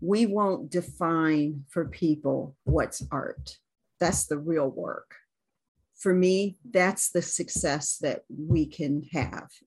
we won't define for people what's art. That's the real work. For me, that's the success that we can have